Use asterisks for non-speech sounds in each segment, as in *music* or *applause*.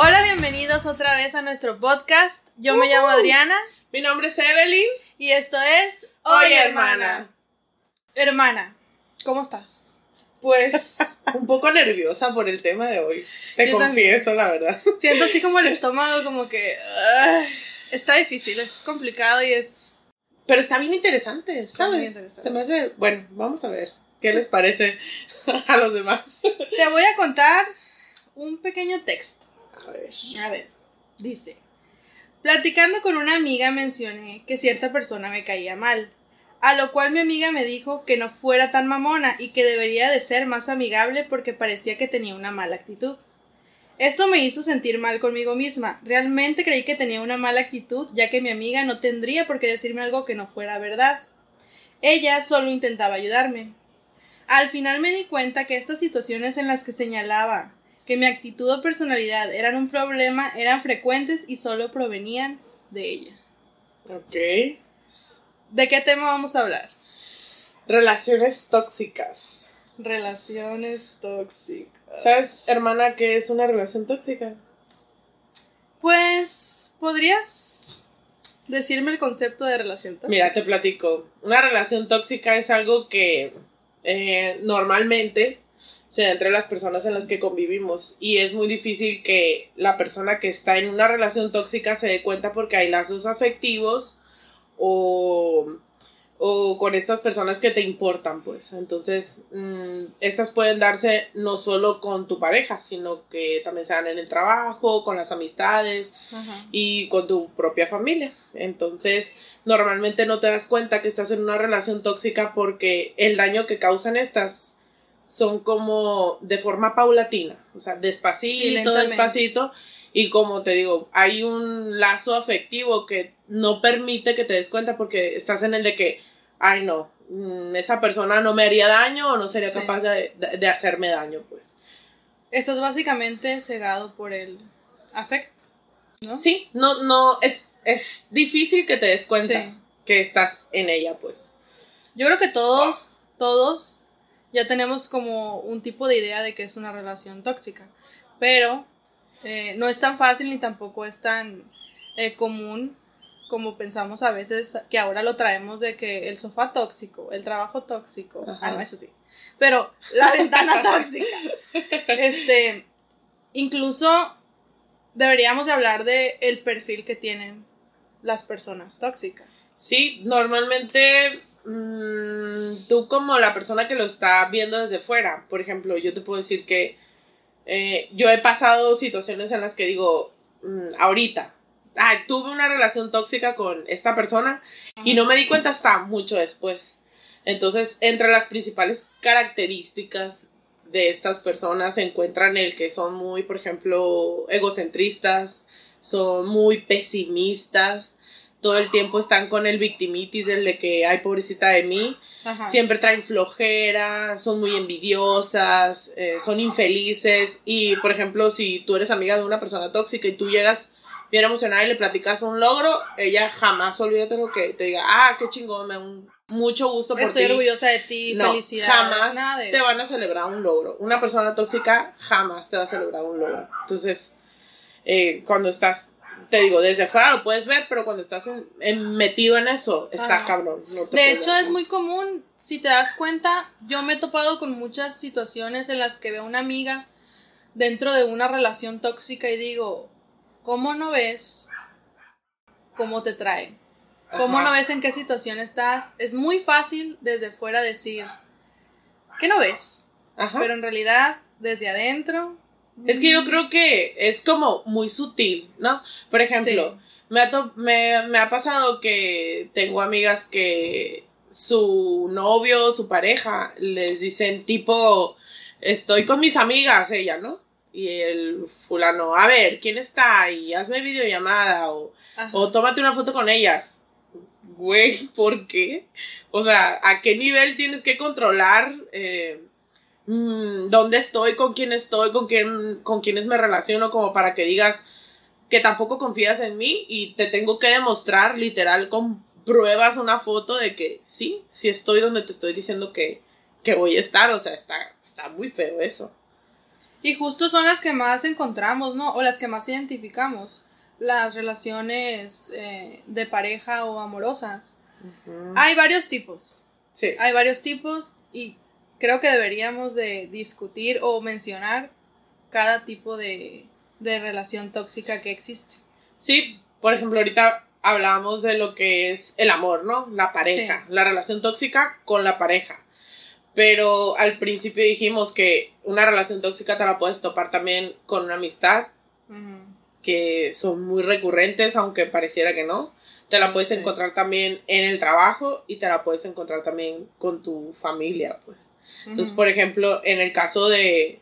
Hola, bienvenidos otra vez a nuestro podcast. Yo me llamo Adriana. Mi nombre es Evelyn. Y esto es Oye, hermana. Hermana, ¿cómo estás? Pues *laughs* un poco nerviosa por el tema de hoy. Te confieso, la verdad. Siento así como el *laughs* estómago, como que. está difícil, es complicado y es. Pero está bien interesante, ¿sabes? Se me hace. Bueno, vamos a ver. ¿Qué les parece *laughs* a los demás? Te voy a contar un pequeño texto. A ver. Dice. Platicando con una amiga mencioné que cierta persona me caía mal, a lo cual mi amiga me dijo que no fuera tan mamona y que debería de ser más amigable porque parecía que tenía una mala actitud. Esto me hizo sentir mal conmigo misma. Realmente creí que tenía una mala actitud ya que mi amiga no tendría por qué decirme algo que no fuera verdad. Ella solo intentaba ayudarme. Al final me di cuenta que estas situaciones en las que señalaba que mi actitud o personalidad eran un problema eran frecuentes y solo provenían de ella. Ok. ¿De qué tema vamos a hablar? Relaciones tóxicas. Relaciones tóxicas. ¿Sabes, hermana, qué es una relación tóxica? Pues, ¿podrías decirme el concepto de relación tóxica? Mira, te platico. Una relación tóxica es algo que eh, normalmente se da entre las personas en las que convivimos y es muy difícil que la persona que está en una relación tóxica se dé cuenta porque hay lazos afectivos o, o con estas personas que te importan, pues. Entonces, mm, estas pueden darse no solo con tu pareja, sino que también se dan en el trabajo, con las amistades y con tu propia familia. Entonces, normalmente no te das cuenta que estás en una relación tóxica porque el daño que causan estas son como de forma paulatina, o sea, despacito, despacito. Y como te digo, hay un lazo afectivo que no permite que te des cuenta porque estás en el de que, ay no, mm, esa persona no me haría daño o no sería capaz de, hacerme daño, pues. Estás básicamente cegado por el afecto, ¿no? Sí, no, no, es, es difícil que te des cuenta que estás en ella, pues. Yo creo que todos, todos ya tenemos como un tipo de idea de que es una relación tóxica. Pero eh, no es tan fácil ni tampoco es tan eh, común como pensamos a veces que ahora lo traemos de que el sofá tóxico, el trabajo tóxico, ah, no, eso sí, pero la *laughs* ventana tóxica. Este, incluso deberíamos de hablar de el perfil que tienen las personas tóxicas. Sí, normalmente Mm, tú como la persona que lo está viendo desde fuera, por ejemplo, yo te puedo decir que eh, yo he pasado situaciones en las que digo, mm, ahorita, tuve una relación tóxica con esta persona y no me di cuenta hasta mucho después. Entonces, entre las principales características de estas personas se encuentran el que son muy, por ejemplo, egocentristas, son muy pesimistas, todo el tiempo están con el victimitis, el de que, ay, pobrecita de mí. Siempre traen flojera, son muy envidiosas, eh, son infelices. Y, por ejemplo, si tú eres amiga de una persona tóxica y tú llegas bien emocionada y le platicas un logro, ella jamás, olvídate lo que te diga, ah, qué chingón, me da mucho gusto por Estoy orgullosa de ti, no, Jamás te van a celebrar un logro. Una persona tóxica jamás te va a celebrar un logro. Entonces, eh, cuando estás te digo, desde fuera lo puedes ver, pero cuando estás en, metido en eso, está cabrón. de hecho, es muy común, si te das cuenta, yo me he topado con muchas situaciones en las que veo una amiga dentro de una relación tóxica y digo, ¿cómo no ves cómo te trae? ¿Cómo no ves en qué situación estás? Es muy fácil desde fuera decir, ¿qué no ves? Pero en realidad, desde adentro, es que yo creo que es como muy sutil, ¿no? Por ejemplo, me, ha me, ha pasado que tengo amigas que su novio o su pareja les dicen tipo, estoy con mis amigas, ella, ¿no? Y el fulano, a ver, ¿quién está? Y hazme videollamada o, o tómate una foto con ellas. Güey, ¿por qué? O sea, ¿a qué nivel tienes que controlar? Eh, Mm, dónde estoy, con quién estoy, con quién, con quiénes me relaciono, como para que digas que tampoco confías en mí y te tengo que demostrar literal con pruebas una foto de que sí, sí estoy donde te estoy diciendo que, que voy a estar, o sea, está, está muy feo eso. Y justo son las que más encontramos, ¿no? O las que más identificamos. Las relaciones eh, de pareja o amorosas. Hay varios tipos. Sí. Hay varios tipos y creo que deberíamos de discutir o mencionar cada tipo de, de relación tóxica que existe. Sí, por ejemplo, ahorita hablábamos de lo que es el amor, ¿no? La pareja, la relación tóxica con la pareja. Pero al principio dijimos que una relación tóxica te la puedes topar también con una amistad, que son muy recurrentes, aunque pareciera que no. Te la puedes encontrar también en el trabajo y te la puedes encontrar también con tu familia, pues. Entonces, por ejemplo, en el caso de,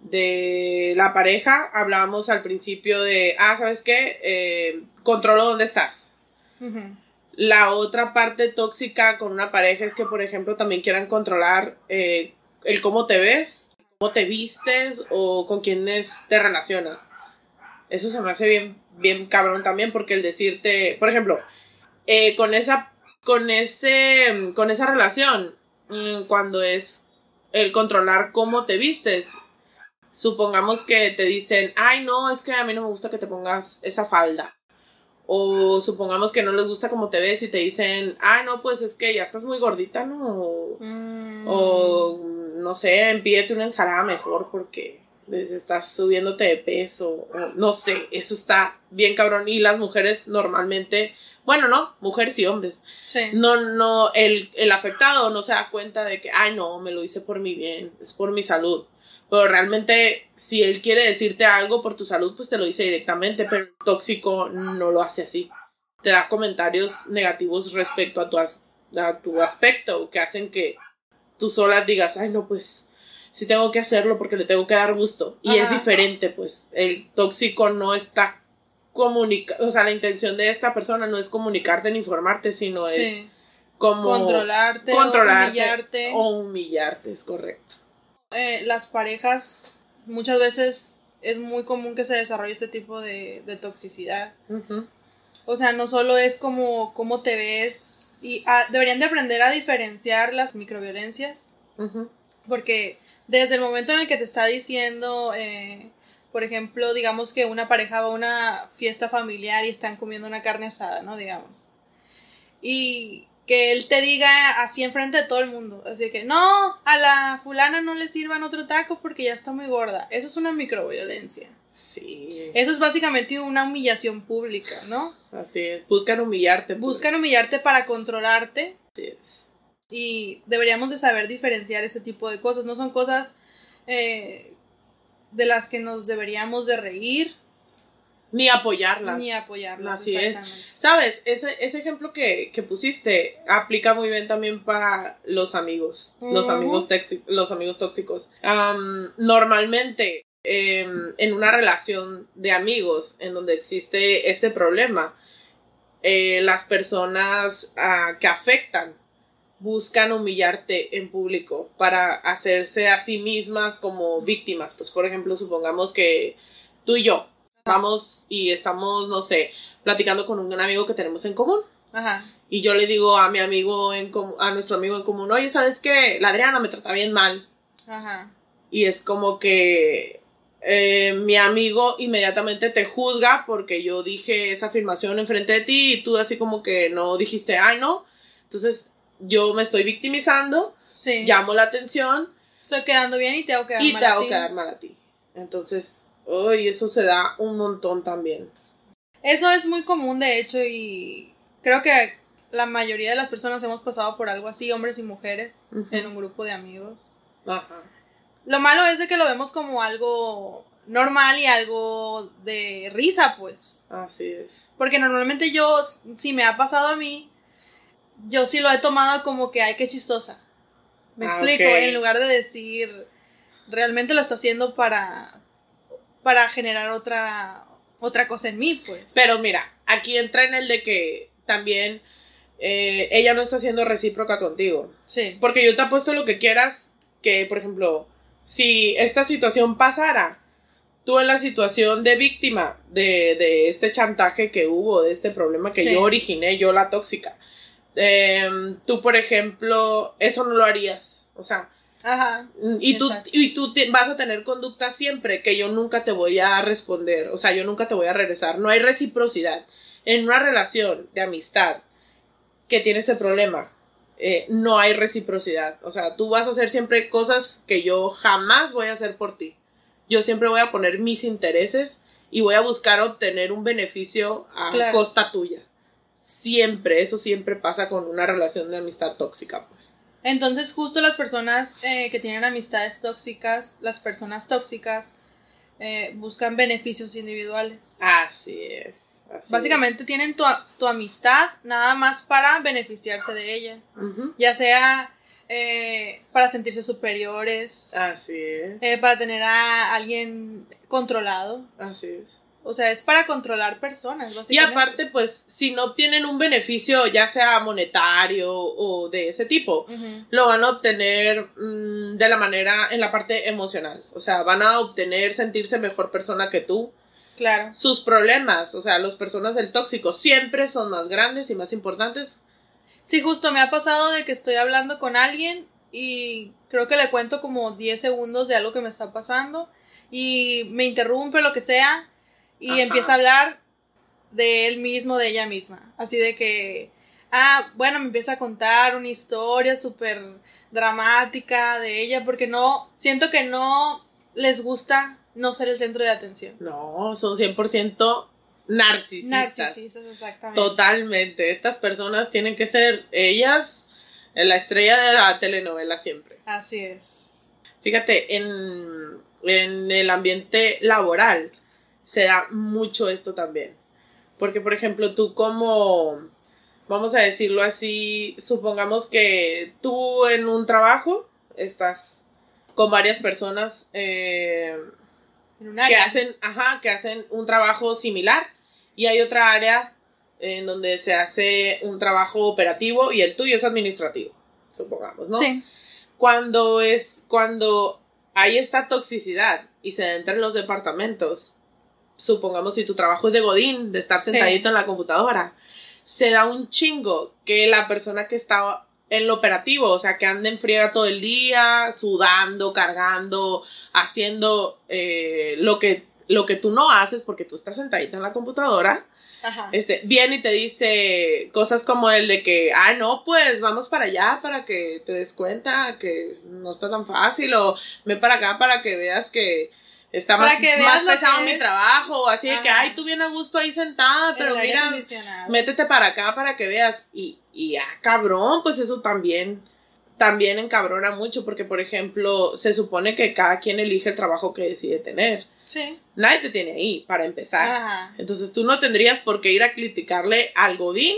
de la pareja, hablábamos al principio de, ah, ¿sabes qué? Eh, controlo dónde estás. La otra parte tóxica con una pareja es que, por ejemplo, también quieran controlar eh, el cómo te ves, cómo te vistes o con quiénes te relacionas. Eso se me hace bien, bien cabrón también, porque el decirte, por ejemplo, eh, con esa, con ese, con esa relación, mm, cuando es el controlar cómo te vistes, supongamos que te dicen, ay, no, es que a mí no me gusta que te pongas esa falda. O supongamos que no les gusta cómo te ves y te dicen, ay, no, pues es que ya estás muy gordita, ¿no? O, mm. no sé, pídete una ensalada mejor porque estás subiéndote de peso. O, no sé, eso está bien cabrón. Y las mujeres normalmente, bueno, no, mujeres y hombres. No, no, el, el afectado no se da cuenta de que, ay, no, me lo hice por mi bien, es por mi salud. Pero realmente, si él quiere decirte algo por tu salud, pues te lo dice directamente, pero el tóxico no lo hace así. Te da comentarios negativos respecto a tu, a tu aspecto, que hacen que tú sola digas, ay, no, pues sí tengo que hacerlo porque le tengo que dar gusto. Y es diferente, pues. El tóxico no está comunicando, o sea, la intención de esta persona no es comunicarte ni informarte, sino es como controlarte, controlarte humillarte. o humillarte, es correcto. Eh, las parejas muchas veces es muy común que se desarrolle este tipo de, toxicidad. O sea, no solo es como cómo te ves y ah, deberían de aprender a diferenciar las microviolencias. Porque desde el momento en el que te está diciendo, eh, por ejemplo, digamos que una pareja va a una fiesta familiar y están comiendo una carne asada, ¿no? Digamos. Y que él te diga así enfrente de todo el mundo. Así que, no, a la fulana no le sirvan otro taco porque ya está muy gorda. Eso es una microviolencia. Sí. Eso es básicamente una humillación pública, ¿no? Así es. Buscan humillarte. Pues. Buscan humillarte para controlarte. Así es. Y deberíamos de saber diferenciar ese tipo de cosas. No son cosas eh, de las que nos deberíamos de reír ni apoyarlas. Ni apoyarlas. Así es. Sabes, ese, ese ejemplo que, pusiste aplica muy bien también para los amigos. Los amigos los amigos tóxicos. normalmente, em, en una relación de amigos en donde existe este problema, eh, las personas ah, que afectan buscan humillarte en público para hacerse a sí mismas como víctimas. Pues, por ejemplo, supongamos que tú y yo vamos y estamos, no sé, platicando con un amigo que tenemos en común. Ajá. Y yo le digo a mi amigo en a nuestro amigo en común, oye, ¿sabes qué? La Adriana me trata bien mal. Ajá. Y es como que eh, mi amigo inmediatamente te juzga porque yo dije esa afirmación enfrente de ti y tú así como que no dijiste, ay, no. Entonces yo me estoy victimizando, sí. llamo la atención. Estoy quedando bien y te hago quedar mal a ti. Y te hago quedar mal a ti. Entonces, Uy, eso se da un montón también. Eso es muy común, de hecho, y creo que la mayoría de las personas hemos pasado por algo así, hombres y mujeres, en un grupo de amigos. Ajá. Lo malo es de que lo vemos como algo normal y algo de risa, pues. Así es. Porque normalmente yo, si me ha pasado a mí, yo sí lo he tomado como que, ay, qué chistosa. Me ah, explico, en lugar de decir, realmente lo está haciendo para, para generar otra, otra cosa en mí, pues. Pero mira, aquí entra en el de que también eh, ella no está siendo recíproca contigo. Sí. Porque yo te apuesto lo que quieras, que por ejemplo, si esta situación pasara, tú en la situación de víctima de, este chantaje que hubo, de este problema que yo originé, yo la tóxica, em, tú por ejemplo, eso no lo harías. O sea, Ajá. Y tú, y tú vas a tener conducta siempre que yo nunca te voy a responder, o sea, yo nunca te voy a regresar. No hay reciprocidad. En una relación de amistad que tiene ese problema, eh, no hay reciprocidad. O sea, tú vas a hacer siempre cosas que yo jamás voy a hacer por ti. Yo siempre voy a poner mis intereses y voy a buscar obtener un beneficio a costa tuya. Siempre, eso siempre pasa con una relación de amistad tóxica, pues. Entonces, justo las personas eh, que tienen amistades tóxicas, las personas tóxicas, eh, buscan beneficios individuales. Así es. Básicamente tienen tu, amistad nada más para beneficiarse de ella. Ya sea eh, para sentirse superiores. Así es. Para tener a alguien controlado. Así es. O sea, es para controlar personas, Y aparte, pues, si no obtienen un beneficio, ya sea monetario o de ese tipo, lo van a obtener mm, de la manera, en la parte emocional. O sea, van a obtener sentirse mejor persona que tú. Claro. Sus problemas, o sea, las personas del tóxico siempre son más grandes y más importantes. Sí, justo me ha pasado de que estoy hablando con alguien y creo que le cuento como 10 segundos de algo que me está pasando y me interrumpe lo que sea y empieza a hablar de él mismo, de ella misma. Así de que, ah, bueno, me empieza a contar una historia súper dramática de ella porque no, siento que no les gusta no ser el centro de atención. No, son 100% narcisistas. Narcisistas, exactamente. Totalmente. Estas personas tienen que ser ellas la estrella de la telenovela siempre. Así es. Fíjate, en, en el ambiente laboral se da mucho esto también. Porque, por ejemplo, tú como, vamos a decirlo así, supongamos que tú en un trabajo estás con varias personas eh, que hacen, ajá, que hacen un trabajo similar y hay otra área en donde se hace un trabajo operativo y el tuyo es administrativo, supongamos, ¿no? Sí. Cuando es, cuando hay esta toxicidad y se entra en los departamentos, supongamos si tu trabajo es de Godín, de estar sentadito en la computadora, se da un chingo que la persona que está en lo operativo, o sea, que anden friega todo el día, sudando, cargando, haciendo eh, lo, que, lo que tú no haces porque tú estás sentadita en la computadora. Ajá. Este, viene y te dice cosas como el de que, ah, no, pues vamos para allá para que te des cuenta que no está tan fácil, o ven para acá para que veas que, está más, más pesado mi trabajo, así de que, ay, tú bien a gusto ahí sentada, pero mira, métete para acá para que veas. Y, y ah, cabrón, pues eso también, también encabrona mucho, porque por ejemplo, se supone que cada quien elige el trabajo que decide tener. Sí. Nadie te tiene ahí para empezar. Entonces tú no tendrías por qué ir a criticarle al Godín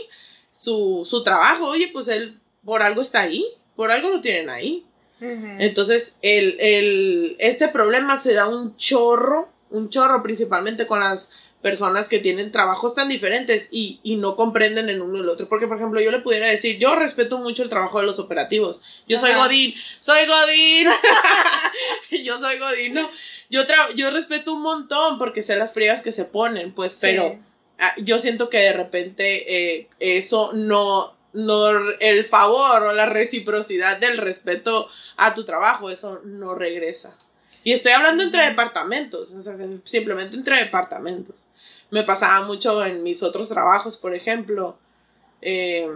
su, su trabajo. Oye, pues él por algo está ahí, por algo lo tienen ahí. Entonces, el, el, este problema se da un chorro, un chorro principalmente con las personas que tienen trabajos tan diferentes y, y, no comprenden el uno y el otro. Porque, por ejemplo, yo le pudiera decir, yo respeto mucho el trabajo de los operativos. Yo soy Godín, soy Godín. *laughs* yo soy Godín, no. Yo, yo respeto un montón porque sé las friegas que se ponen, pues, pero ah, yo siento que de repente eh, eso no, no el favor o la reciprocidad del respeto a tu trabajo, eso no regresa. Y estoy hablando entre departamentos, o sea, simplemente entre departamentos. Me pasaba mucho en mis otros trabajos, por ejemplo, eh,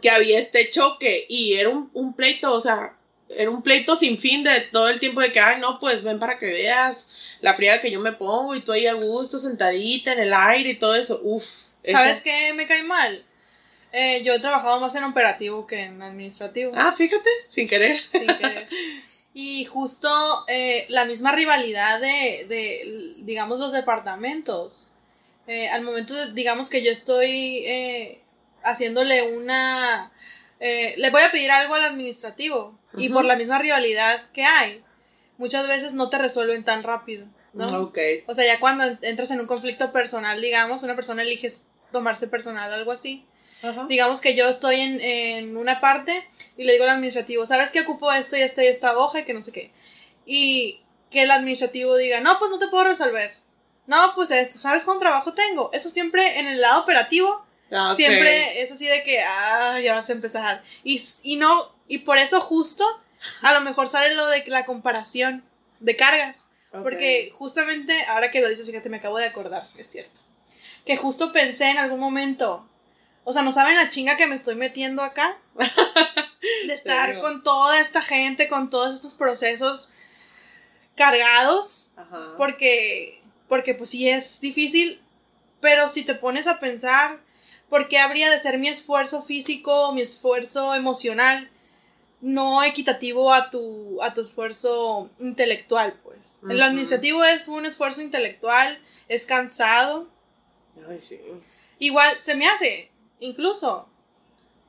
que había este choque y era un, un, pleito, o sea, era un pleito sin fin de todo el tiempo de que, ay, no, pues ven para que veas la fría que yo me pongo y tú ahí a gusto, sentadita en el aire y todo eso. Uf. ¿Sabes qué me cae mal? Eh, yo he trabajado más en operativo que en administrativo. Ah, fíjate, sin querer. Sin querer. *laughs* Y justo eh, la misma rivalidad de, de, digamos, los departamentos. Eh, al momento, de, digamos que yo estoy haciéndole una... le voy a pedir algo al administrativo. Y por la misma rivalidad que hay, muchas veces no te resuelven tan rápido. ¿no? Ok. O sea, ya cuando entras en un conflicto personal, digamos, una persona elige tomarse personal, algo así Digamos que yo estoy en, una parte y le digo al administrativo, ¿sabes qué ocupo esto y esta y esta hoja y que no sé qué? Y que el administrativo diga, no, pues no te puedo resolver. No, pues esto, ¿sabes cuánto trabajo tengo? Eso siempre en el lado operativo, ah, siempre es así de que, ah, ya vas a empezar. Y, y no, y por eso justo a lo mejor sale lo de la comparación de cargas. Porque justamente, ahora que lo dices, fíjate, me acabo de acordar, es cierto. Que justo pensé en algún momento, o sea, ¿no saben la chinga que me estoy metiendo acá? *laughs* De estar con toda esta gente, con todos estos procesos cargados. Ajá. Porque, porque pues sí es difícil, pero si te pones a pensar, ¿por qué habría de ser mi esfuerzo físico, mi esfuerzo emocional, no equitativo a tu, a tu esfuerzo intelectual, pues? El administrativo es un esfuerzo intelectual, es cansado. Ay, sí. Igual se me hace, incluso,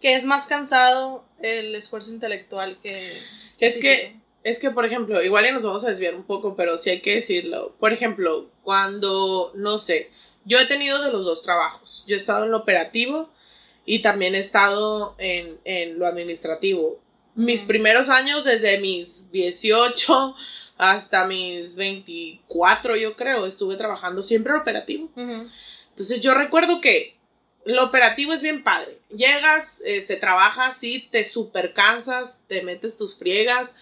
que es más cansado el esfuerzo intelectual que... es que, es que, por ejemplo, igual ya nos vamos a desviar un poco, pero sí hay que decirlo. Por ejemplo, cuando, no sé, yo he tenido de los dos trabajos. Yo he estado en lo operativo y también he estado en, en lo administrativo. Mis primeros años, desde mis 18 hasta mis 24, yo creo, estuve trabajando siempre en operativo. Entonces yo recuerdo que lo operativo es bien padre. Llegas, este, trabajas, sí, te super cansas, te metes tus friegas,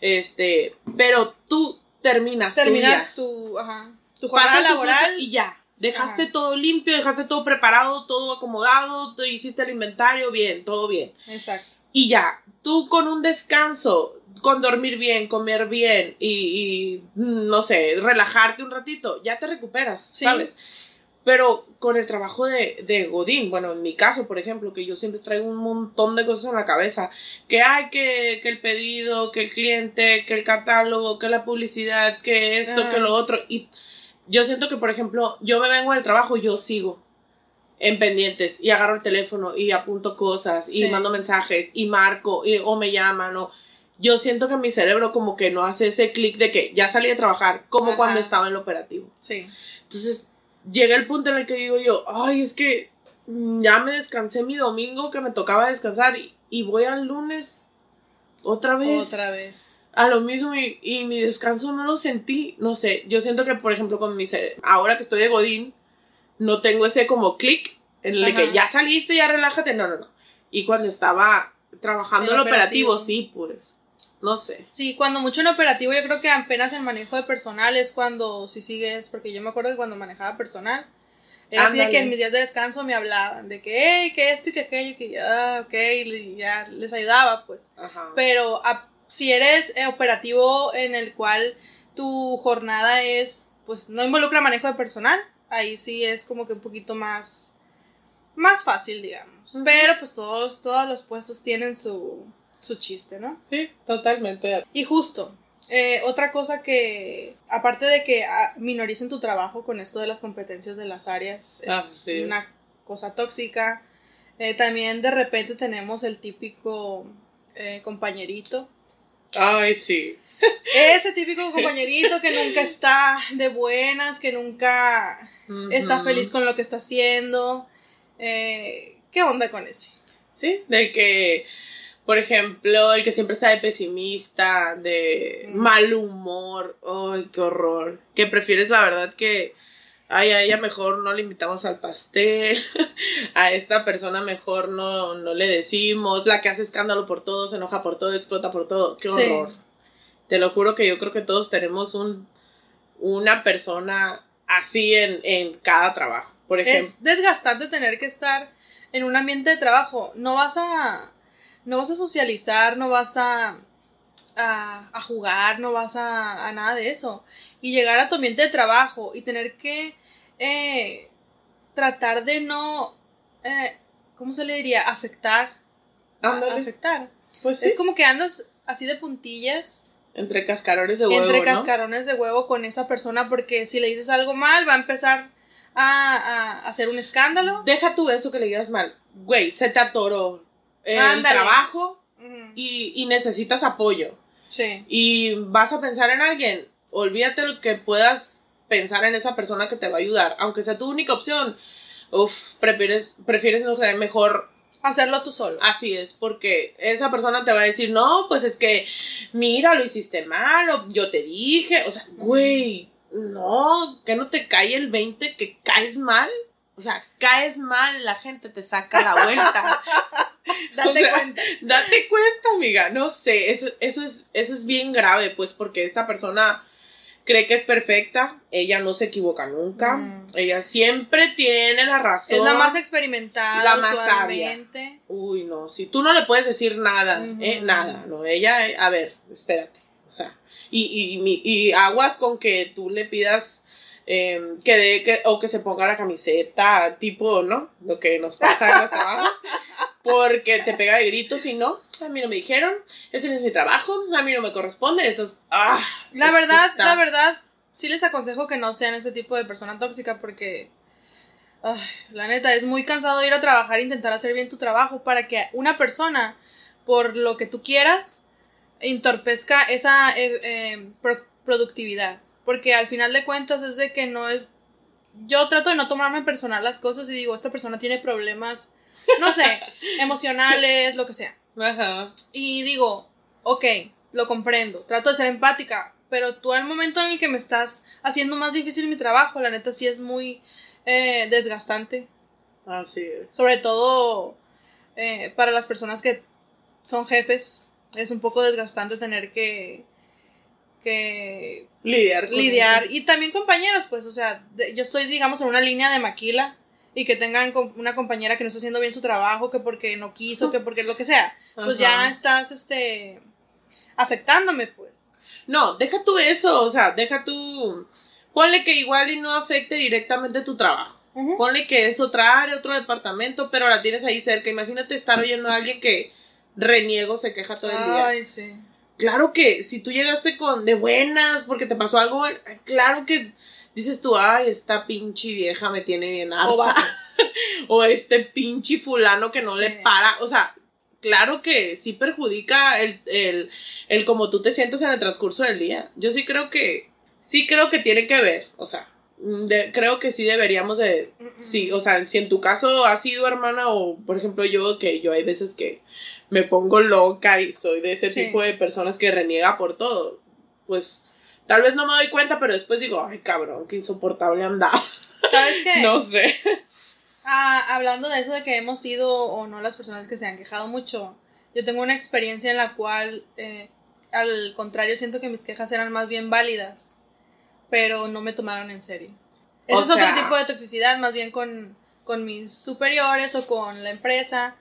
este, pero tú terminas. Terminas tu, ajá, tu jornada laboral y ya. Dejaste todo limpio, dejaste todo preparado, todo acomodado, te hiciste el inventario, bien, todo bien. Exacto. Y ya, tú con un descanso, con dormir bien, comer bien y, no sé, relajarte un ratito, ya te recuperas, ¿sabes? Pero con el trabajo de, de, Godín, bueno, en mi caso, por ejemplo, que yo siempre traigo un montón de cosas en la cabeza, que hay que, que el pedido, que el cliente, que el catálogo, que la publicidad, que esto, que lo otro, y yo siento que, por ejemplo, yo me vengo del trabajo y yo sigo en pendientes y agarro el teléfono y apunto cosas y mando mensajes y marco y, o me llaman o yo siento que mi cerebro como que no hace ese clic de que ya salí a trabajar como cuando estaba en el operativo. Sí. Entonces llega el punto en el que digo yo, ay, es que ya me descansé mi domingo que me tocaba descansar y, y voy al lunes otra vez. Otra vez. A lo mismo y, mi descanso no lo sentí, no sé, yo siento que por ejemplo con mi ahora que estoy de Godín, no tengo ese como clic en el que ya saliste, ya relájate, no, no, no. Y cuando estaba trabajando en, operativo, sí, pues, no sé. Sí, cuando mucho en operativo yo creo que apenas el manejo de personal es cuando si sigues, porque yo me acuerdo que cuando manejaba personal, era así de que en mis días de descanso me hablaban de que, hey, que esto y que aquello, que ya, ok, y ya les ayudaba, pues. Ajá. Pero a, si eres eh, operativo en el cual tu jornada es, pues no involucra manejo de personal, ahí sí es como que un poquito más, más fácil, digamos. Pero pues todos, todos los puestos tienen su, su chiste, ¿no? Sí, totalmente. Y justo, eh, otra cosa que, aparte de que ah, minoricen tu trabajo con esto de las competencias de las áreas, es ah, una cosa tóxica. Eh, también de repente tenemos el típico compañerito Ay, sí. Ese típico *laughs* compañerito que nunca está de buenas, que nunca está feliz con lo que está haciendo. Eh, ¿Qué onda con ese? Sí, del que, por ejemplo, el que siempre está de pesimista, de mal humor. Ay, qué horror. Que prefieres, la verdad, que ay, a ella mejor no le invitamos al pastel, *laughs* a esta persona mejor no, no le decimos, la que hace escándalo por todo, se enoja por todo, explota por todo, qué horror. Te lo juro que yo creo que todos tenemos un, una persona así en, en cada trabajo, por ejemplo. Es desgastante tener que estar en un ambiente de trabajo, no vas a, no vas a socializar, no vas a... A, a, jugar, no vas a, a, nada de eso. Y llegar a tu ambiente de trabajo y tener que eh, tratar de no, eh, ¿cómo se le diría? Afectar. afectar. Pues Es como que andas así de puntillas. Entre cascarones de huevo. Entre cascarones de huevo con esa persona porque si le dices algo mal va a empezar a, hacer un escándalo. Deja tú eso que le digas mal. Güey, se te atoró el trabajo y, y necesitas apoyo. Sí. Y vas a pensar en alguien. Olvídate lo que puedas pensar en esa persona que te va a ayudar, aunque sea tu única opción. Uf, prefieres, prefieres, no sé, mejor hacerlo tú solo. Así es, porque esa persona te va a decir, no, pues es que, mira, lo hiciste mal, o yo te dije, o sea, güey, no, que no te cae el 20 que caes mal. O sea, caes mal, la gente te saca la vuelta. *laughs* Date cuenta. Date cuenta, amiga. No sé, eso, eso, es, eso es bien grave, pues, porque esta persona cree que es perfecta, ella no se equivoca nunca, Mm. ella siempre tiene la razón. Es la más experimentada, La más usualmente. Uy, no, si tú no le puedes decir nada, eh, nada, no, ella, eh, a ver, espérate, o sea, y, y, y aguas con que tú le pidas eh, que dé, que, o que se ponga la camiseta, tipo, ¿no? Lo que nos pasa en nuestro trabajo, *laughs* porque te pega de gritos y no, a mí no me dijeron, ese no es mi trabajo, a mí no me corresponde, esto es, ah, La verdad, está- la verdad, sí les aconsejo que no sean ese tipo de persona tóxica porque, ay, la neta, es muy cansado ir a trabajar e intentar hacer bien tu trabajo para que una persona, por lo que tú quieras, entorpezca esa eh, eh, pro- productividad. Porque al final de cuentas es de que no es... Yo trato de no tomarme personal las cosas y digo, esta persona tiene problemas, no sé, *laughs* emocionales, lo que sea. Ajá. Y digo, ok, lo comprendo, trato de ser empática, pero tú al momento en el que me estás haciendo más difícil mi trabajo, la neta sí es muy eh, desgastante, Así es. sobre todo eh, para las personas que son jefes, es un poco desgastante tener que, que Lidiar con lidiar eso. y también compañeros, pues, o sea, de- yo estoy, digamos, en una línea de maquila y que tengan una compañera que no está haciendo bien su trabajo, que porque no quiso, que porque lo que sea, pues ya estás, este, afectándome, pues. No, deja tú eso, o sea, deja tú. Ponle que igual y no afecte directamente tu trabajo. Ponle que es otra área, otro departamento, pero la tienes ahí cerca. Imagínate estar oyendo a alguien que reniego se queja todo el día. Ay, sí. Claro que si tú llegaste con de buenas porque te pasó algo, claro que dices tú, ay, esta pinche vieja me tiene bien harta. *laughs* O este pinche fulano que no Sí. le para. O sea, claro que sí perjudica el, el, el cómo tú te sientes en el transcurso del día. Yo sí creo que, sí creo que tiene que ver. O sea, de- creo que sí deberíamos de, sí, o sea, si en tu caso ha sido hermana o, por ejemplo, yo, que yo hay veces que me pongo loca y soy de ese Sí. tipo de personas que reniega por todo, pues... Tal vez no me doy cuenta, pero después digo, ay cabrón, qué insoportable andaba. ¿Sabes qué? *laughs* No sé. Ah, hablando de eso de que hemos sido o no las personas que se han quejado mucho, yo tengo una experiencia en la cual, eh, al contrario, siento que mis quejas eran más bien válidas, pero no me tomaron en serio. Ese O es otro tipo de toxicidad, más bien con, con mis superiores o con la empresa,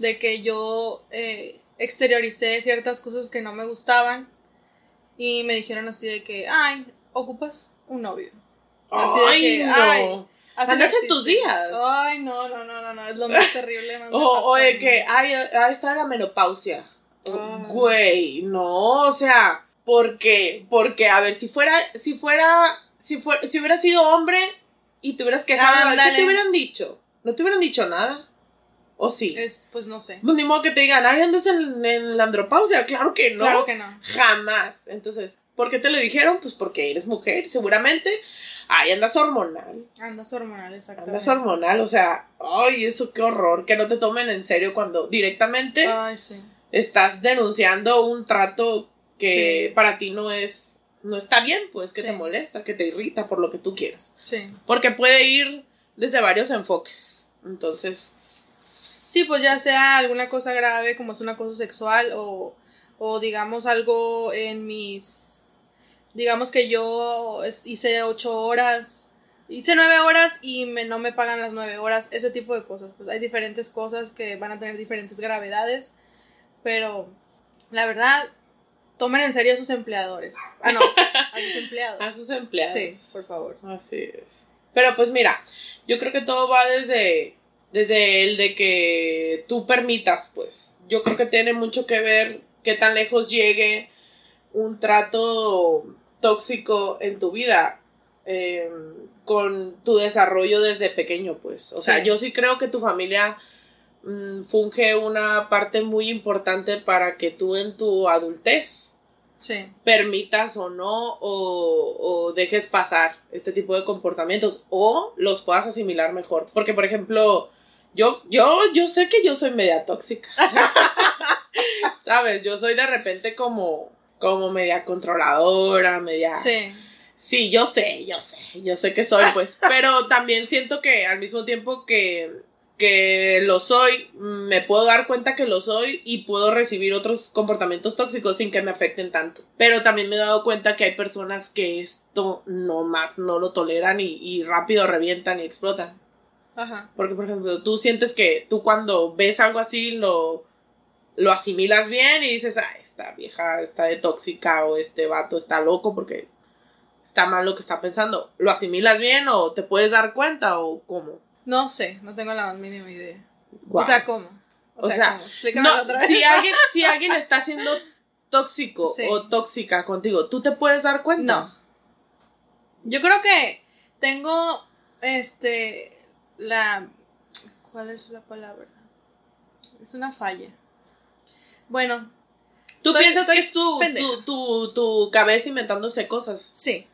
de que yo eh, exterioricé ciertas cosas que no me gustaban y me dijeron así de que, ay, ocupas un novio. Así de Ay, que, no. ay, Así Andas en tus días. Ay, no, no, no, no, no, es lo más terrible. *laughs* más O, o de que, ay, ahí está la menopausia. Ay. Güey, no, o sea, ¿por qué? Porque, a ver, si fuera, si fuera, si fuera, si hubiera sido hombre y te hubieras quejado, ¿qué Ándale. te hubieran dicho? ¿No te hubieran dicho nada? ¿O sí? Es, pues no sé. Pues ni modo que te digan, ay, andas en, en la andropausia. Claro que no. Claro que no. Jamás. Entonces, ¿por qué te lo dijeron? Pues porque eres mujer, seguramente. Ay, andas hormonal. Andas hormonal, exactamente. Andas hormonal, o sea, ay, eso qué horror, que no te tomen en serio cuando directamente Ay, sí. estás denunciando un trato que Sí. para ti no es, no está bien, pues, que Sí. te molesta, que te irrita por lo que tú quieras. Sí. Porque puede ir desde varios enfoques. Entonces, Sí, pues ya sea alguna cosa grave como es un acoso sexual o, o digamos algo en mis, digamos que yo hice ocho horas, hice nueve horas y me, no me pagan las nueve horas, ese tipo de cosas. Pues hay diferentes cosas que van a tener diferentes gravedades, pero la verdad, tomen en serio a sus empleadores. Ah, no, a sus empleados. *laughs* a sus empleados. Sí, por favor. Así es. Pero pues mira, yo creo que todo va desde, desde el de que tú permitas, pues. Yo creo que tiene mucho que ver qué tan lejos llegue un trato tóxico en tu vida eh, con tu desarrollo desde pequeño, pues. O sea, Sí. yo sí creo que tu familia mm, funge una parte muy importante para que tú en tu adultez Sí, permitas o no o, o dejes pasar este tipo de comportamientos o los puedas asimilar mejor. Porque, por ejemplo, yo, yo, yo sé que yo soy media tóxica. *laughs* ¿Sabes? Yo soy de repente como, como media controladora, media... sí. Sí, yo sé, yo sé, yo sé que soy, pues, *laughs* pero también siento que al mismo tiempo que, que lo soy, me puedo dar cuenta que lo soy y puedo recibir otros comportamientos tóxicos sin que me afecten tanto. Pero también me he dado cuenta que hay personas que esto no más no lo toleran y, y rápido revientan y explotan. Ajá. Porque, por ejemplo, tú sientes que tú cuando ves algo así lo, lo asimilas bien y dices, ah, esta vieja está de tóxica o este vato está loco porque está mal lo que está pensando. ¿Lo asimilas bien o te puedes dar cuenta o cómo? No sé, no tengo la más mínima idea. O sea, ¿cómo? O sea, ¿cómo? No, otra vez. si alguien, si alguien está siendo tóxico Sí. o tóxica contigo, ¿tú te puedes dar cuenta? No. Yo creo que tengo, este, la... ¿Cuál es la palabra? Es una falla. Bueno, Tú piensas que es tu, tu, tu, tu cabeza inventándose cosas. sí.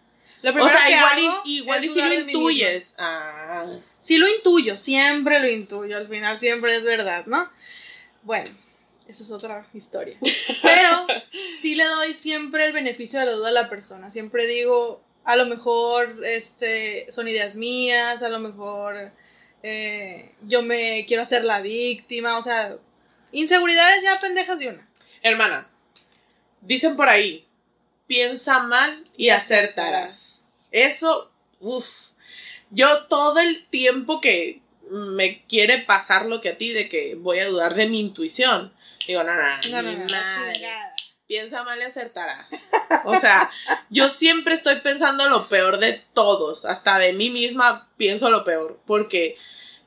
Lo O sea, que igual, hago y, igual y si lo intuyes. Ah. Sí lo intuyo, siempre lo intuyo, al final siempre es verdad, ¿no? Bueno, esa es otra historia. Pero *laughs* sí le doy siempre el beneficio de la duda a la persona. Siempre digo, a lo mejor este, son ideas mías, a lo mejor eh, yo me quiero hacer la víctima, o sea, inseguridades ya pendejas de una. Hermana, dicen por ahí, piensa mal y acertarás. Eso, uff. Yo todo el tiempo que me quiere pasar lo que a ti, de que voy a dudar de mi intuición, digo, no, no, no, No, no. Piensa mal y acertarás. O sea, yo siempre estoy pensando lo peor de todos, hasta de mí misma pienso lo peor, porque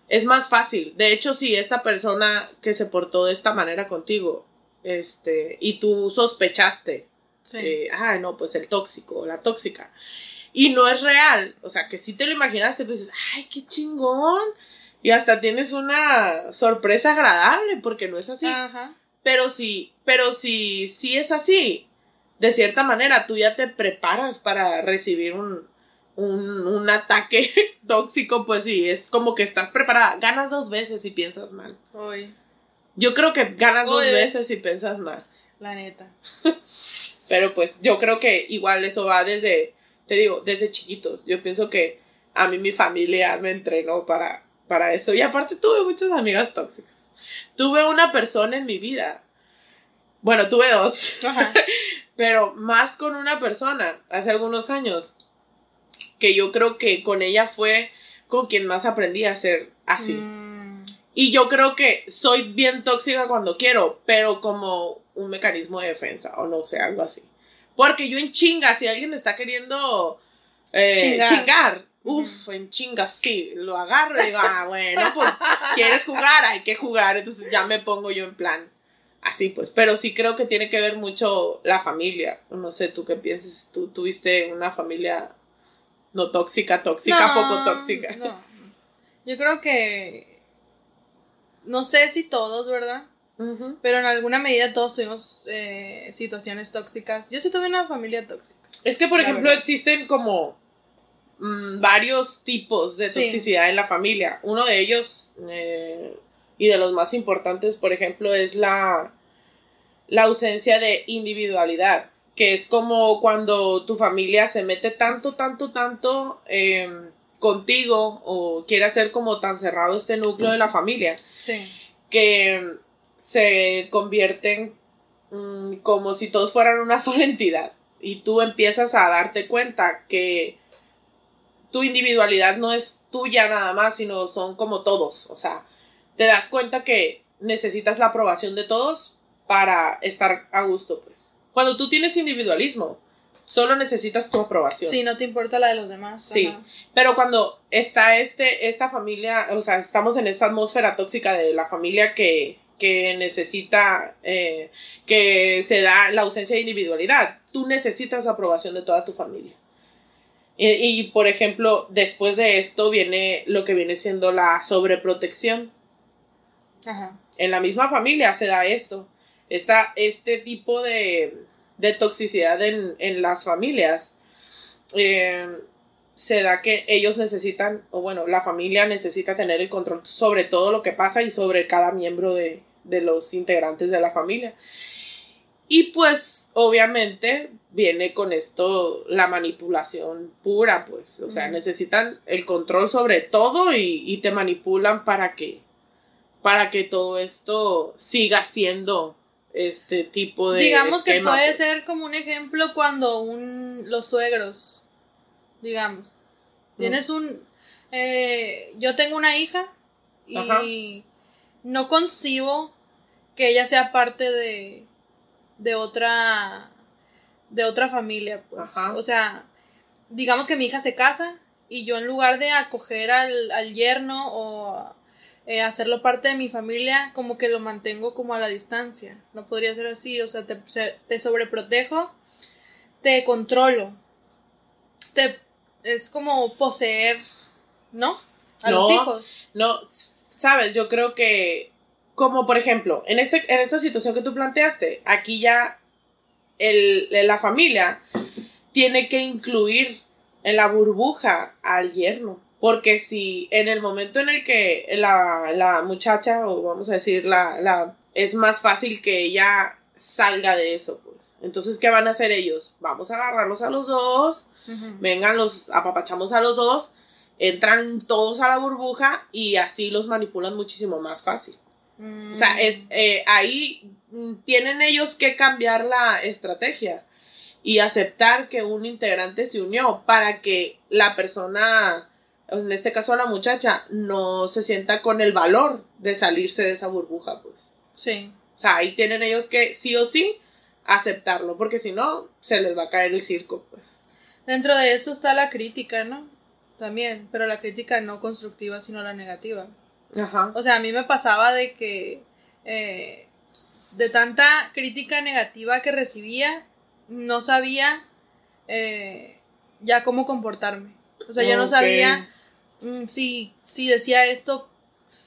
es más fácil. De hecho, si esta persona que se portó de esta manera contigo, este, y tú sospechaste, Sí. eh, ah, no, pues el tóxico o la tóxica, y no es real, o sea, que si te lo imaginaste, pues dices, ay, qué chingón, y hasta tienes una sorpresa agradable, porque no es así. Ajá. Pero si, pero si, si es así, de cierta manera tú ya te preparas para recibir un, un, un ataque *laughs* tóxico, pues sí, es como que estás preparada. Ganas dos veces si piensas mal. Hoy, Yo creo que ganas dos veces si piensas mal. la neta. *laughs* Pero pues yo creo que igual eso va desde, te digo, desde chiquitos. Yo pienso que a mí mi familia me entrenó para, para eso. Y aparte tuve muchas amigas tóxicas. Tuve una persona en mi vida. Bueno, tuve dos. Ajá. *laughs* pero más con una persona hace algunos años que yo creo que con ella fue con quien más aprendí a ser así. Mm, Y yo creo que soy bien tóxica cuando quiero, pero como un mecanismo de defensa o no sé, algo así. Porque yo en chinga, si alguien me está queriendo eh, Chingar. chingar, uff, en chinga, sí, lo agarro y digo, ah, bueno, pues quieres jugar, hay que jugar, entonces ya me pongo yo en plan. Así pues, pero sí creo que tiene que ver mucho la familia. No sé, tú qué piensas, tú tuviste una familia no tóxica, tóxica, no, poco tóxica. No. Yo creo que. No sé si todos, ¿verdad? Pero en alguna medida todos tuvimos eh, situaciones tóxicas. Yo sí tuve una familia tóxica. Es que, por ejemplo, verdad. existen como mm, varios tipos de Sí. toxicidad en la familia. Uno de ellos, eh, y de los más importantes, por ejemplo, es la, la ausencia de individualidad, que es como cuando tu familia se mete tanto, tanto, tanto em, contigo o quiere hacer como tan cerrado este núcleo de la familia Sí. que se convierten mm, como si todos fueran una *laughs* sola entidad y tú empiezas a darte cuenta que tu individualidad no es tuya nada más, sino son como todos, o sea, te das cuenta que necesitas la aprobación de todos para estar a gusto, pues. Cuando tú tienes individualismo, solo necesitas tu aprobación. Sí, no te importa la de los demás. Sí. ajá. Pero cuando está este, esta familia, o sea, estamos en esta atmósfera tóxica de la familia que, que necesita, eh, que se da la ausencia de individualidad, tú necesitas la aprobación de toda tu familia. Y, y, por ejemplo, después de esto viene lo que viene siendo la sobreprotección. Ajá. En la misma familia se da esto. Está este tipo de, de toxicidad en, en las familias. Eh, se da que ellos necesitan, o bueno, la familia necesita tener el control sobre todo lo que pasa y sobre cada miembro de, de los integrantes de la familia. Y pues, obviamente, viene con esto la manipulación pura, pues. O sea, necesitan el control sobre todo y, y te manipulan para que para que todo esto siga siendo este tipo de digamos que puede pues. ser como un ejemplo cuando un los suegros digamos tienes un eh, yo tengo una hija y Ajá. no concibo que ella sea parte de de otra de otra familia pues Ajá. o sea digamos que mi hija se casa y yo en lugar de acoger al, al yerno o eh, hacerlo parte de mi familia, como que lo mantengo como a la distancia. No podría ser así, o sea, te, te sobreprotejo, te controlo. Te, es como poseer, ¿no? A los hijos. No, sabes, yo creo que, como por ejemplo, en, este, en esta situación que tú planteaste, aquí ya el, la familia tiene que incluir en la burbuja al yerno. Porque si en el momento en el que la, la muchacha, o vamos a decir, la, la, es más fácil que ella salga de eso, pues. Entonces, ¿qué van a hacer ellos? Vamos a agarrarlos a los dos, vengan, los apapachamos a los dos, entran todos a la burbuja y así los manipulan muchísimo más fácil. Mm. O sea, es, eh, ahí mm, tienen ellos que cambiar la estrategia y aceptar que un integrante se unió para que la persona, en este caso la muchacha, no se sienta con el valor de salirse de esa burbuja, pues. Sí. O sea, ahí tienen ellos que sí o sí aceptarlo, porque si no, se les va a caer el circo, pues. Dentro de eso está la crítica, ¿no? También, pero la crítica no constructiva, sino la negativa. Ajá. O sea, a mí me pasaba de que eh, de tanta crítica negativa que recibía, no sabía eh, ya cómo comportarme. O sea, yo no sabía mm, si, si decía esto,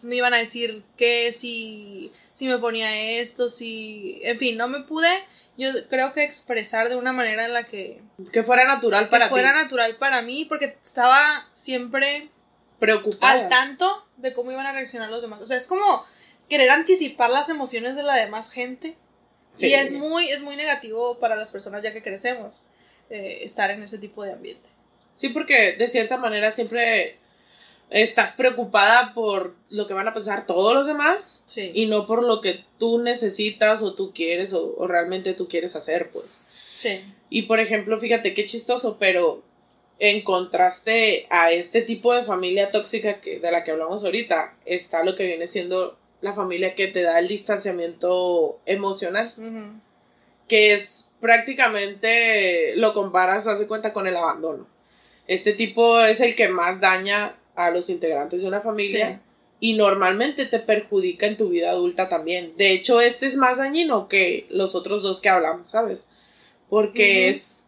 me iban a decir qué, si, si me ponía esto, si... En fin, no me pude, yo creo que expresar de una manera en la que, Que fuera natural para que fuera ti. natural para mí, porque estaba siempre Preocupada. al tanto de cómo iban a reaccionar los demás. O sea, es como querer anticipar las emociones de la demás gente. Sí. Y es muy, es muy negativo para las personas ya que crecemos eh, estar en ese tipo de ambiente. Sí, porque de cierta manera siempre estás preocupada por lo que van a pensar todos los demás Sí. y no por lo que tú necesitas o tú quieres o, o realmente tú quieres hacer, pues. sí. Y por ejemplo, fíjate qué chistoso, pero en contraste a este tipo de familia tóxica que, de la que hablamos ahorita, está lo que viene siendo la familia que te da el distanciamiento emocional, que es prácticamente lo comparas, hace cuenta, con el abandono. Este tipo es el que más daña a los integrantes de una familia Sí. y normalmente te perjudica en tu vida adulta también. De hecho, este es más dañino que los otros dos que hablamos, ¿sabes? Porque es,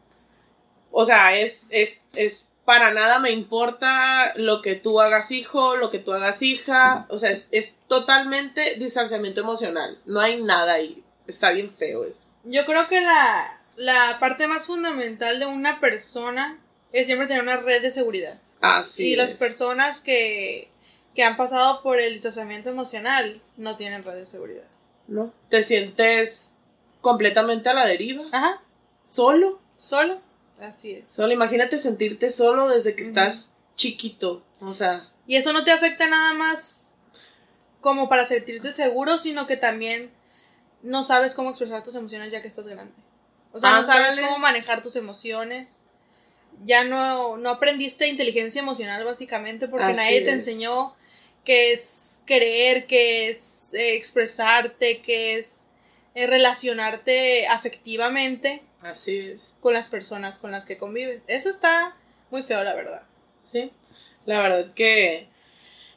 o sea, es, es, es, para nada me importa lo que tú hagas hijo, lo que tú hagas hija, o sea, es, es totalmente distanciamiento emocional, no hay nada ahí, está bien feo eso. Yo creo que la, la parte más fundamental de una persona es siempre tener una red de seguridad. Así y las personas que, que han pasado por el distanciamiento emocional no tienen red de seguridad. ¿no? Te sientes completamente a la deriva, Ajá. solo, ¿Solo? Así es. solo, imagínate sentirte solo desde que estás chiquito, o sea, Y eso no te afecta nada más como para sentirte seguro, sino que también no sabes cómo expresar tus emociones ya que estás grande. O sea, no sabes cómo manejar tus emociones. Ya no, no aprendiste inteligencia emocional básicamente porque Así nadie te es. enseñó qué es querer, qué es eh, expresarte, qué es eh, relacionarte afectivamente así es. con las personas con las que convives. Eso está muy feo, la verdad. Sí, la verdad que,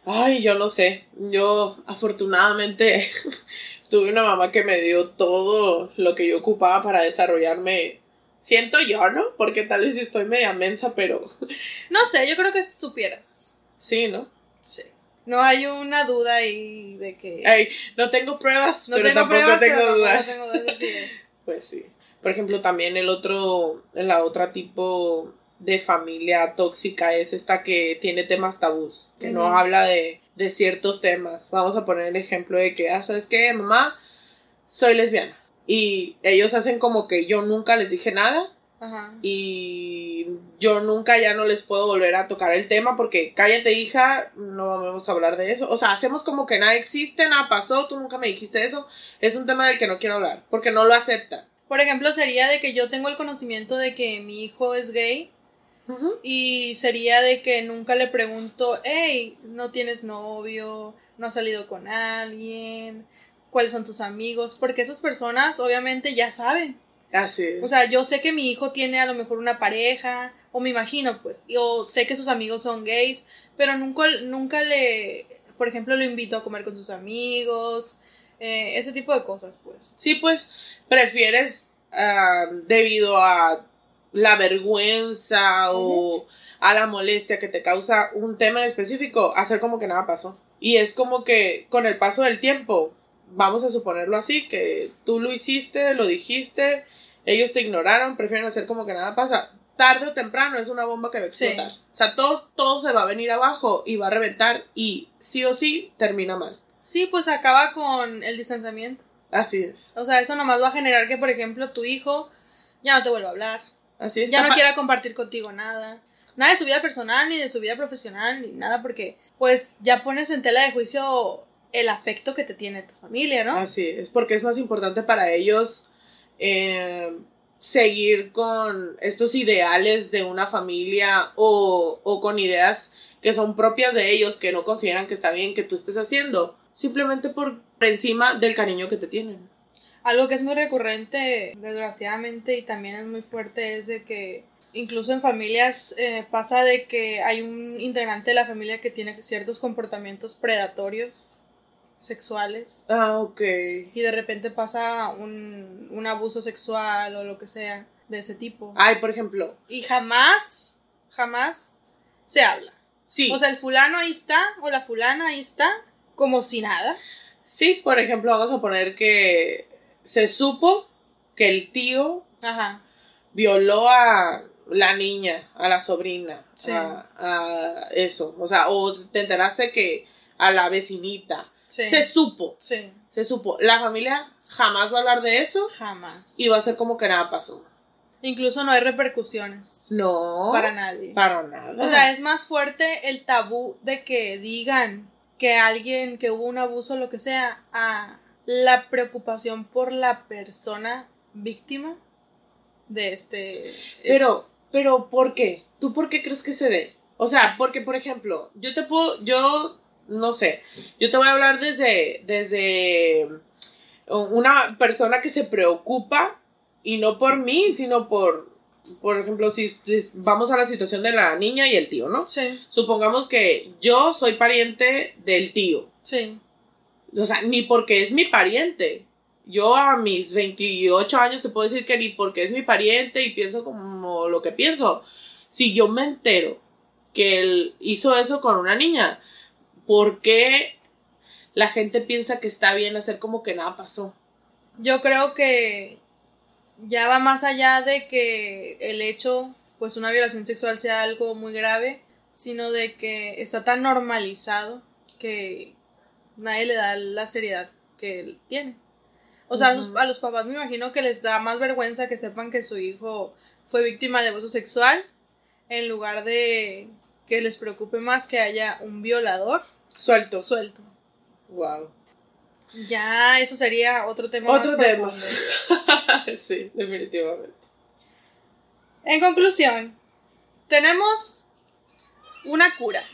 ay, yo no sé, yo afortunadamente *laughs* tuve una mamá que me dio todo lo que yo ocupaba para desarrollarme. Siento yo, ¿no? Porque tal vez estoy media mensa, pero *laughs* No sé, yo creo que supieras. sí, ¿no? Sí. No hay una duda ahí de que. Ay, no tengo pruebas, no pero tengo tampoco pruebas, tengo pero dudas. tengo dudas. *laughs* Pues sí. Por ejemplo, también el otro, la otra tipo de familia tóxica es esta que tiene temas tabús, que no habla de, de ciertos temas. Vamos a poner el ejemplo de que, ah, ¿sabes qué, mamá? Soy lesbiana. Y ellos hacen como que yo nunca les dije nada Ajá. Y yo nunca ya no les puedo volver a tocar el tema porque cállate hija, no vamos a hablar de eso. O sea, hacemos como que nada existe, nada pasó, tú nunca me dijiste eso. Es un tema del que no quiero hablar porque no lo aceptan. Por ejemplo, sería de que yo tengo el conocimiento de que mi hijo es gay y sería de que nunca le pregunto, hey, no tienes novio, no has salido con alguien, cuáles son tus amigos, porque esas personas obviamente ya saben. Así es. O sea, yo sé que mi hijo tiene a lo mejor una pareja, o me imagino, pues, o sé que sus amigos son gays, pero nunca, nunca le, por ejemplo, lo invito a comer con sus amigos, eh, ese tipo de cosas, pues. Sí, pues, prefieres, ah, debido a la vergüenza o a la molestia que te causa un tema en específico, hacer como que nada pasó. Y es como que con el paso del tiempo, vamos a suponerlo así, que tú lo hiciste, lo dijiste, ellos te ignoraron, prefieren hacer como que nada pasa. Tarde o temprano es una bomba que va a explotar. O sea, todo, todo se va a venir abajo y va a reventar y sí o sí termina mal. Sí, pues acaba con el distanciamiento. Así es. O sea, eso nomás va a generar que, por ejemplo, tu hijo ya no te vuelva a hablar. Así es. Ya no quiera compartir contigo nada. Nada de su vida personal, ni de su vida profesional, ni nada, porque pues ya pones en tela de juicio el afecto que te tiene tu familia, ¿no? Así es, porque es más importante para ellos eh, seguir con estos ideales de una familia o, o con ideas que son propias de ellos, que no consideran que está bien que tú estés haciendo, simplemente por encima del cariño que te tienen. Algo que es muy recurrente, desgraciadamente, y también es muy fuerte, es de que incluso en familias eh, pasa de que hay un integrante de la familia que tiene ciertos comportamientos predatorios sexuales. Ah, ok. Y de repente pasa un, un abuso sexual o lo que sea de ese tipo. Ay, por ejemplo. Y jamás, jamás se habla. Sí. O sea, el fulano ahí está, o la fulana ahí está, como si nada. Sí, por ejemplo, vamos a poner que se supo que el tío Ajá. violó a la niña, a la sobrina, Sí. a, a eso. O sea, o te enteraste que a la vecinita. Sí. Se supo, Sí. se supo. La familia jamás va a hablar de eso Jamás. y va a ser como que nada pasó. Incluso no hay repercusiones No. para nadie. Para nada. O sea, es más fuerte el tabú de que digan que alguien, que hubo un abuso o lo que sea, a la preocupación por la persona víctima de este. hecho. Pero, pero, ¿por qué? ¿Tú por qué crees que se dé? O sea, porque, por ejemplo, yo te puedo, yo, no sé, yo te voy a hablar desde, desde una persona que se preocupa, y no por mí, sino por, por ejemplo, si si vamos a la situación de la niña y el tío, ¿no? Sí, Supongamos que yo soy pariente del tío. sí. O sea, ni porque es mi pariente. Yo a mis 28 años te puedo decir que ni porque es mi pariente y pienso como lo que pienso. Si yo me entero que él hizo eso con una niña, ¿por qué la gente piensa que está bien hacer como que nada pasó? Yo creo que ya va más allá de que el hecho, pues una violación sexual sea algo muy grave, sino de que está tan normalizado que nadie le da la seriedad que él tiene. O sea, a, sus- Ujú. a los papás me imagino que les da más vergüenza que sepan que su hijo fue víctima de abuso sexual en lugar de que les preocupe más que haya un violador Suelto. suelto. Wow. Ya, eso sería otro tema. Otro más tema. *laughs* sí, definitivamente. En conclusión, tenemos una cura. *laughs*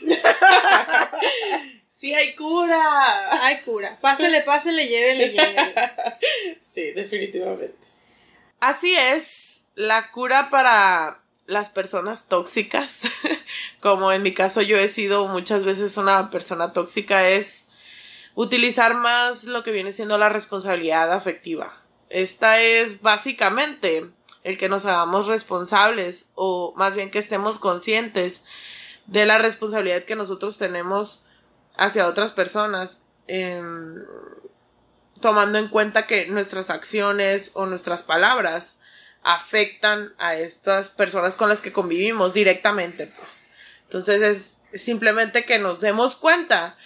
Sí hay cura. Hay cura. Pásele, pásele, llévele, llévele. *laughs* Sí, definitivamente. Así es, la cura para las personas tóxicas, *laughs* como en mi caso yo he sido muchas veces una persona tóxica, es utilizar más lo que viene siendo la responsabilidad afectiva. Esta es básicamente el que nos hagamos responsables o más bien que estemos conscientes de la responsabilidad que nosotros tenemos hacia otras personas. em, tomando en cuenta que nuestras acciones o nuestras palabras afectan a estas personas con las que convivimos directamente. Pues. Entonces es simplemente que nos demos cuenta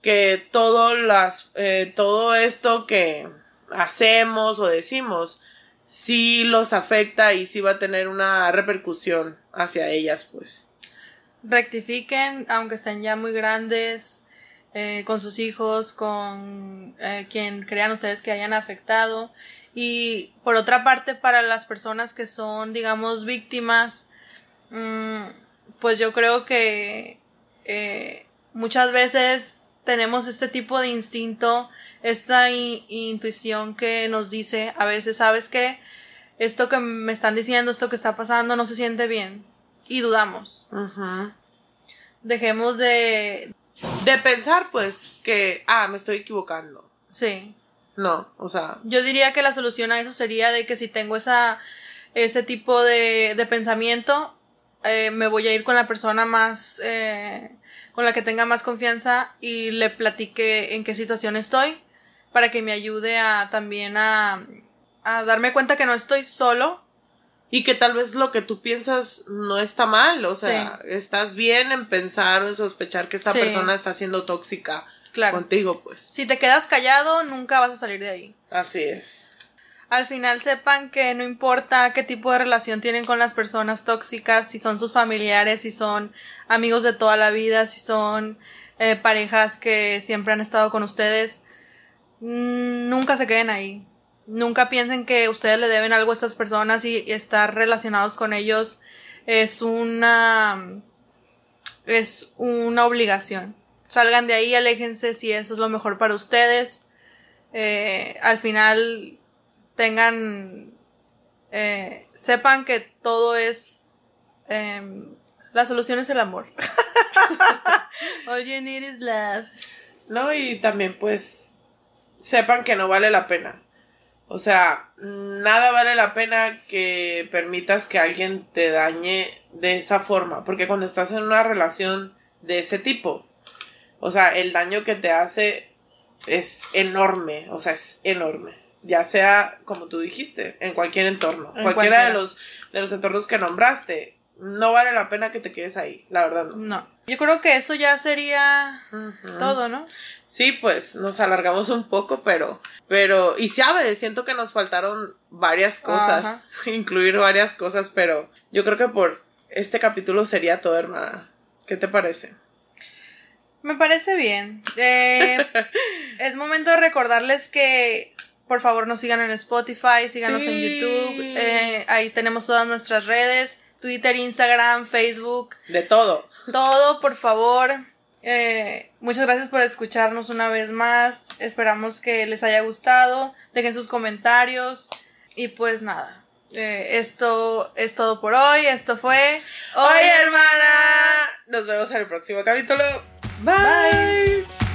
que todo, las, eh, todo esto que hacemos o decimos sí los afecta y sí va a tener una repercusión hacia ellas, pues. Rectifiquen, aunque estén ya muy grandes, eh, con sus hijos, con eh, quien crean ustedes que hayan afectado. Y por otra parte, para las personas que son, digamos, víctimas, mm, pues yo creo que eh, muchas veces tenemos este tipo de instinto, esta intuición que nos dice, a veces, ¿sabes qué? Esto que me están diciendo, esto que está pasando, no se siente bien. Y dudamos. Dejemos de... De pensar, pues, que, ah, me estoy equivocando. Sí. No, o sea. Yo diría que la solución a eso sería de que si tengo esa, ese tipo de, de pensamiento, eh, me voy a ir con la persona más, eh, con la que tenga más confianza y le platique en qué situación estoy para que me ayude a también a, a darme cuenta que no estoy solo. Y que tal vez lo que tú piensas no está mal, o sea, estás bien en pensar o en sospechar que esta persona está siendo tóxica contigo, pues. Si te quedas callado, nunca vas a salir de ahí. Así es al final sepan que no importa qué tipo de relación tienen con las personas tóxicas, si son sus familiares, si son amigos de toda la vida, si son eh, parejas que siempre han estado con ustedes, mm, nunca se queden ahí. Nunca piensen que ustedes le deben algo a estas personas y, y estar relacionados con ellos es una es una obligación. Salgan de ahí, aléjense si eso es lo mejor para ustedes. Eh, al final tengan, eh, sepan que todo es, em, la solución es el amor. *laughs* All you need is love. No, y también pues sepan que no vale la pena. O sea, nada vale la pena que permitas que alguien te dañe de esa forma. Porque cuando estás en una relación de ese tipo, o sea, el daño que te hace es enorme. O sea, es enorme ya sea como tú dijiste, en cualquier entorno, cualquiera, de los de los entornos que nombraste, no vale la pena que te quedes ahí, la verdad no. No. Yo creo que eso ya sería todo, ¿no? Sí, pues nos alargamos un poco, pero pero y sabes, siento que nos faltaron varias cosas, *laughs* incluir varias cosas, pero yo creo que por este capítulo sería todo, hermana. ¿Qué te parece? Me parece bien. Eh, *laughs* es momento de recordarles que por favor nos sigan en Spotify, síganos en YouTube. Eh, ahí tenemos todas nuestras redes. Twitter, Instagram, Facebook. De todo. Todo, por favor. Eh, muchas gracias por escucharnos una vez más. Esperamos que les haya gustado. Dejen sus comentarios. Y pues nada. Eh, esto es todo por hoy. Esto fue. Hoy, hermana. Nos vemos en el próximo capítulo. Bye. Bye.